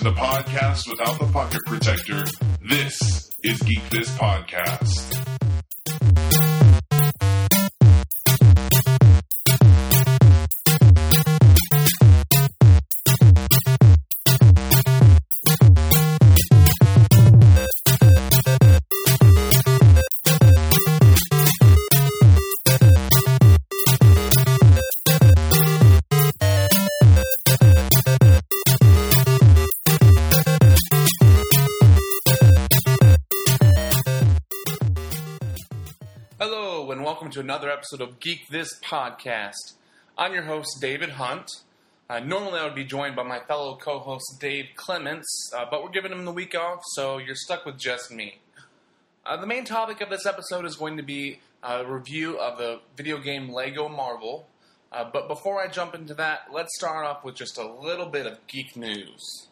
to the podcast without the pocket protector. This is Geek This Podcast. Another episode of Geek This Podcast. I'm your host, David Hunt. Uh, normally, I would be joined by my fellow co host, Dave Clements, uh, but we're giving him the week off, so you're stuck with just me. Uh, the main topic of this episode is going to be a review of the video game Lego Marvel. Uh, but before I jump into that, let's start off with just a little bit of geek news.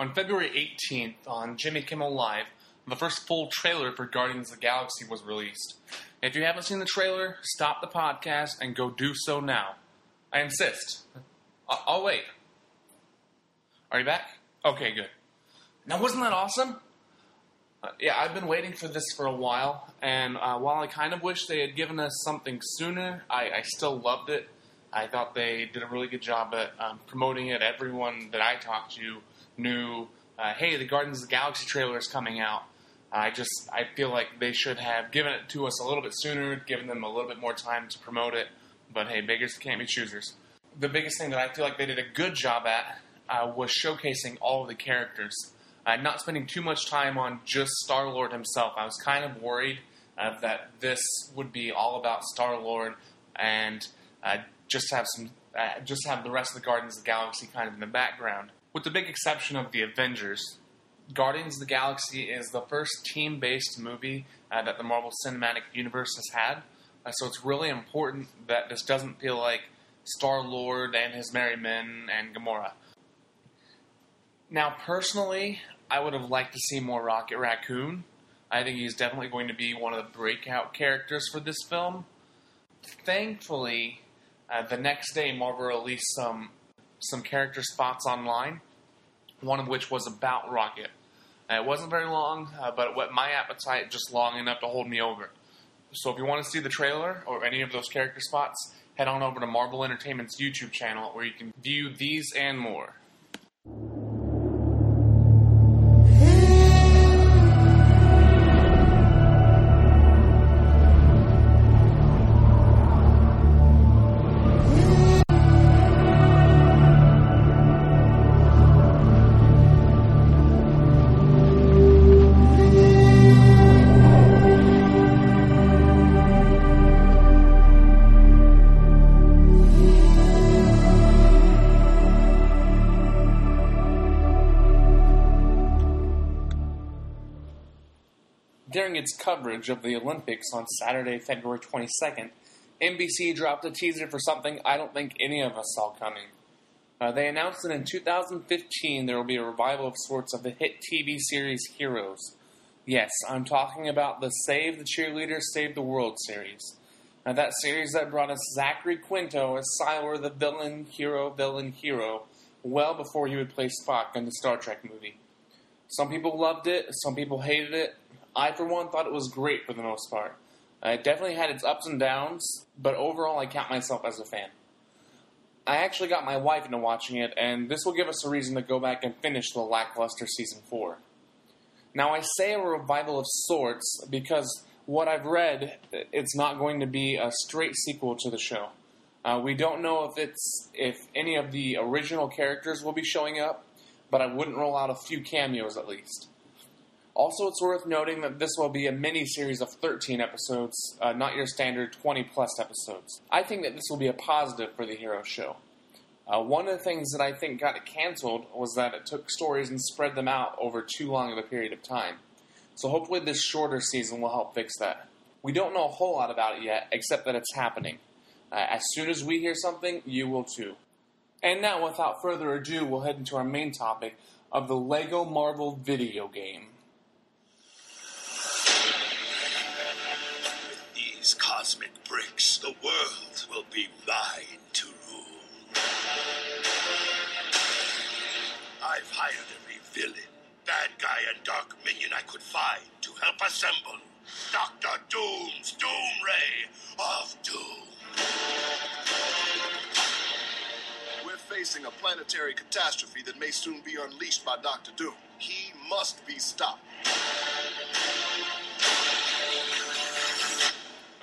On February 18th, on Jimmy Kimmel Live, the first full trailer for Guardians of the Galaxy was released. If you haven't seen the trailer, stop the podcast and go do so now. I insist. I- I'll wait. Are you back? Okay, good. Now, wasn't that awesome? Uh, yeah, I've been waiting for this for a while, and uh, while I kind of wish they had given us something sooner, I, I still loved it. I thought they did a really good job at um, promoting it. Everyone that I talked to knew, uh, hey, the Guardians of the Galaxy trailer is coming out. I just I feel like they should have given it to us a little bit sooner, given them a little bit more time to promote it. But hey, beggars can't be choosers. The biggest thing that I feel like they did a good job at uh, was showcasing all of the characters, uh, not spending too much time on just Star Lord himself. I was kind of worried uh, that this would be all about Star Lord and uh, just have some, uh, just have the rest of the Guardians of the Galaxy kind of in the background, with the big exception of the Avengers. Guardians of the Galaxy is the first team based movie uh, that the Marvel Cinematic Universe has had. Uh, so it's really important that this doesn't feel like Star Lord and his merry men and Gamora. Now, personally, I would have liked to see more Rocket Raccoon. I think he's definitely going to be one of the breakout characters for this film. Thankfully, uh, the next day Marvel released some some character spots online, one of which was about Rocket. Uh, it wasn't very long, uh, but it whet my appetite just long enough to hold me over. So if you want to see the trailer or any of those character spots, head on over to Marvel Entertainment's YouTube channel where you can view these and more. During its coverage of the Olympics on Saturday, February 22nd, NBC dropped a teaser for something I don't think any of us saw coming. Uh, they announced that in 2015 there will be a revival of sorts of the hit TV series Heroes. Yes, I'm talking about the Save the Cheerleaders, Save the World series. Now, that series that brought us Zachary Quinto as Sylar, the villain, hero, villain, hero, well before he would play Spock in the Star Trek movie. Some people loved it, some people hated it. I, for one, thought it was great for the most part. Uh, it definitely had its ups and downs, but overall, I count myself as a fan. I actually got my wife into watching it, and this will give us a reason to go back and finish the lackluster season 4. Now, I say a revival of sorts because what I've read, it's not going to be a straight sequel to the show. Uh, we don't know if it's if any of the original characters will be showing up, but I wouldn't rule out a few cameos at least. Also, it's worth noting that this will be a mini series of 13 episodes, uh, not your standard 20 plus episodes. I think that this will be a positive for the Hero Show. Uh, one of the things that I think got it canceled was that it took stories and spread them out over too long of a period of time. So hopefully, this shorter season will help fix that. We don't know a whole lot about it yet, except that it's happening. Uh, as soon as we hear something, you will too. And now, without further ado, we'll head into our main topic of the Lego Marvel video game. Bricks, the world will be mine to rule. I've hired every villain, bad guy, and dark minion I could find to help assemble Doctor Doom's Doom Ray of Doom. We're facing a planetary catastrophe that may soon be unleashed by Doctor Doom. He must be stopped.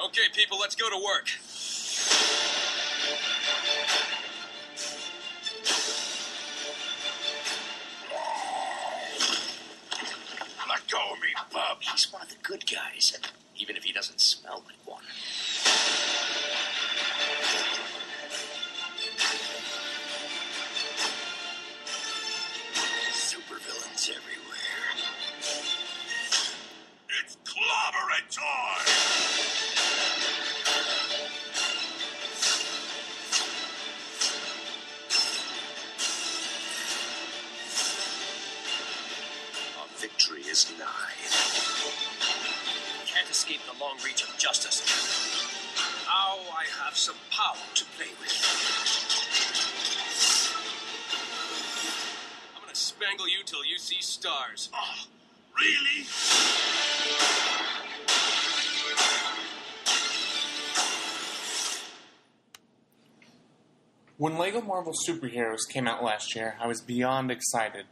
Okay, people, let's go to work. Let go of me, bub. He's one of the good guys, even if he doesn't smell like one. Reach of justice. Now I have some power to play with. I'm gonna spangle you till you see stars. Oh, really? When LEGO Marvel Superheroes came out last year, I was beyond excited.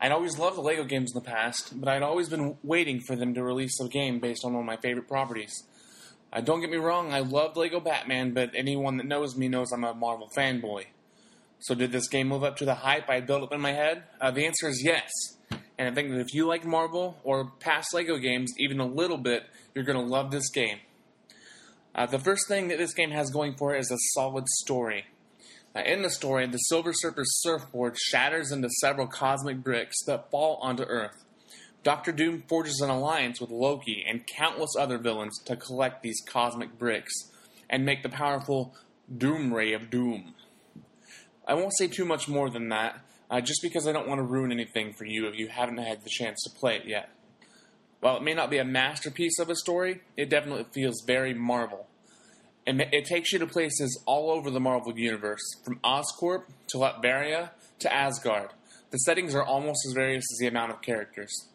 I'd always loved the LEGO games in the past, but I'd always been waiting for them to release a game based on one of my favorite properties. Uh, don't get me wrong, I loved LEGO Batman, but anyone that knows me knows I'm a Marvel fanboy. So did this game live up to the hype I built up in my head? Uh, the answer is yes. And I think that if you like Marvel or past LEGO games even a little bit, you're going to love this game. Uh, the first thing that this game has going for it is a solid story. In the story, the Silver Surfer's surfboard shatters into several cosmic bricks that fall onto Earth. Doctor Doom forges an alliance with Loki and countless other villains to collect these cosmic bricks and make the powerful Doom Ray of Doom. I won't say too much more than that, uh, just because I don't want to ruin anything for you if you haven't had the chance to play it yet. While it may not be a masterpiece of a story, it definitely feels very Marvel. And it takes you to places all over the Marvel Universe, from Oscorp to Latveria to Asgard. The settings are almost as various as the amount of characters.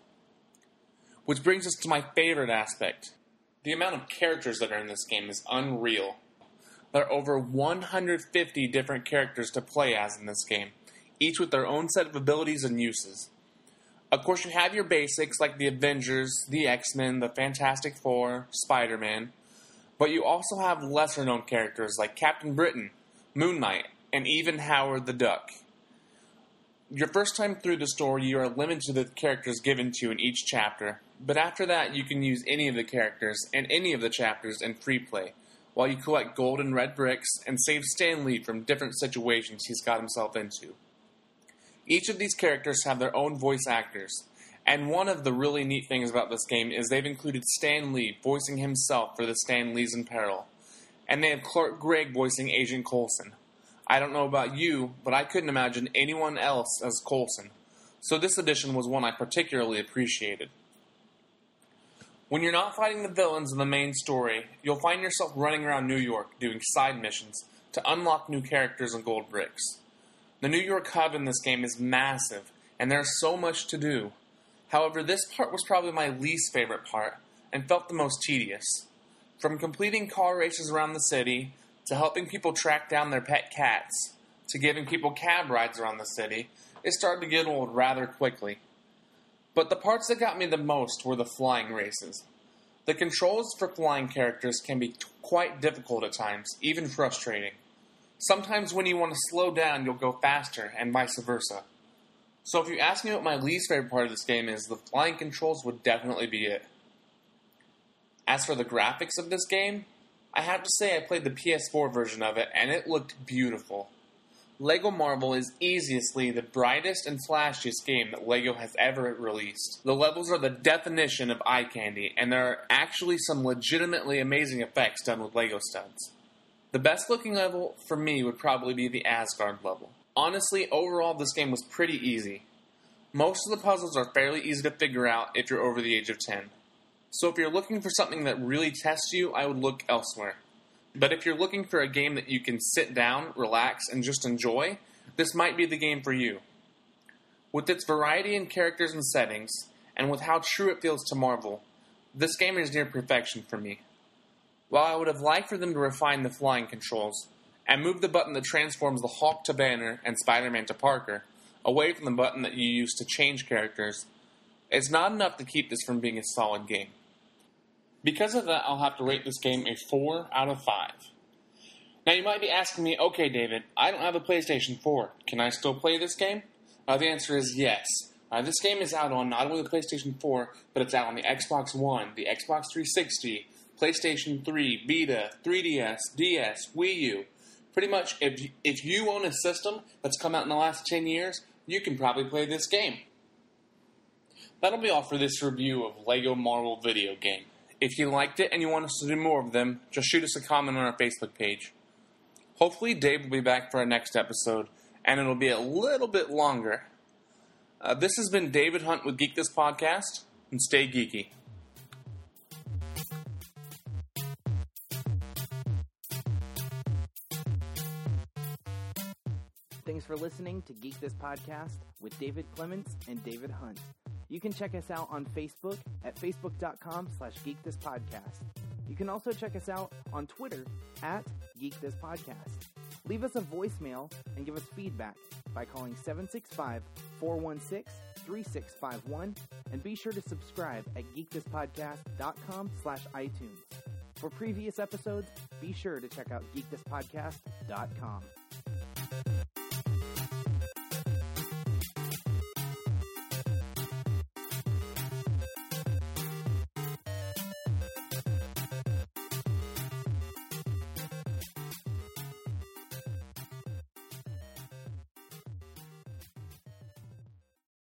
Which brings us to my favorite aspect. The amount of characters that are in this game is unreal. There are over 150 different characters to play as in this game, each with their own set of abilities and uses. Of course, you have your basics like the Avengers, the X Men, the Fantastic Four, Spider Man, but you also have lesser known characters like Captain Britain, Moon Knight, and even Howard the Duck. Your first time through the story, you are limited to the characters given to you in each chapter, but after that, you can use any of the characters and any of the chapters in free play, while you collect gold and red bricks and save Stan Lee from different situations he's got himself into. Each of these characters have their own voice actors, and one of the really neat things about this game is they've included Stan Lee voicing himself for the Stan Lee's in Peril, and they have Clark Gregg voicing Agent Coulson. I don't know about you, but I couldn't imagine anyone else as Coulson, so this edition was one I particularly appreciated. When you're not fighting the villains in the main story, you'll find yourself running around New York doing side missions to unlock new characters and gold bricks. The New York hub in this game is massive, and there's so much to do. However, this part was probably my least favorite part, and felt the most tedious. From completing car races around the city, to helping people track down their pet cats, to giving people cab rides around the city, it started to get old rather quickly. But the parts that got me the most were the flying races. The controls for flying characters can be t- quite difficult at times, even frustrating. Sometimes when you want to slow down, you'll go faster, and vice versa. So if you ask me what my least favorite part of this game is, the flying controls would definitely be it. As for the graphics of this game, I have to say I played the PS4 version of it, and it looked beautiful. LEGO Marvel is easily the brightest and flashiest game that LEGO has ever released. The levels are the definition of eye candy, and there are actually some legitimately amazing effects done with LEGO studs. The best looking level for me would probably be the Asgard level. Honestly, overall, this game was pretty easy. Most of the puzzles are fairly easy to figure out if you're over the age of 10. So if you're looking for something that really tests you, I would look elsewhere. But if you're looking for a game that you can sit down, relax, and just enjoy, this might be the game for you. With its variety in characters and settings, and with how true it feels to Marvel, this game is near perfection for me. While I would have liked for them to refine the flying controls, and move the button that transforms the Hulk to Banner and Spider Man to Parker away from the button that you use to change characters, it's not enough to keep this from being a solid game. Because of that, I'll have to rate this game a 4 out of 5. Now, you might be asking me, okay, David, I don't have a PlayStation 4. Can I still play this game? Uh, the answer is yes. Uh, this game is out on not only the PlayStation 4, but it's out on the Xbox One, the Xbox 360, PlayStation 3, Vita, 3DS, DS, Wii U. Pretty much, if you, if you own a system that's come out in the last 10 years, you can probably play this game. That'll be all for this review of LEGO Marvel video game. If you liked it and you want us to do more of them, just shoot us a comment on our Facebook page. Hopefully, Dave will be back for our next episode, and it'll be a little bit longer. Uh, this has been David Hunt with Geek This Podcast, and stay geeky. Thanks for listening to Geek This Podcast with David Clements and David Hunt. You can check us out on Facebook at facebook.com slash geekthispodcast. You can also check us out on Twitter at Geek This Podcast. Leave us a voicemail and give us feedback by calling 765-416-3651 and be sure to subscribe at geekthispodcast.com slash iTunes. For previous episodes, be sure to check out geekthispodcast.com.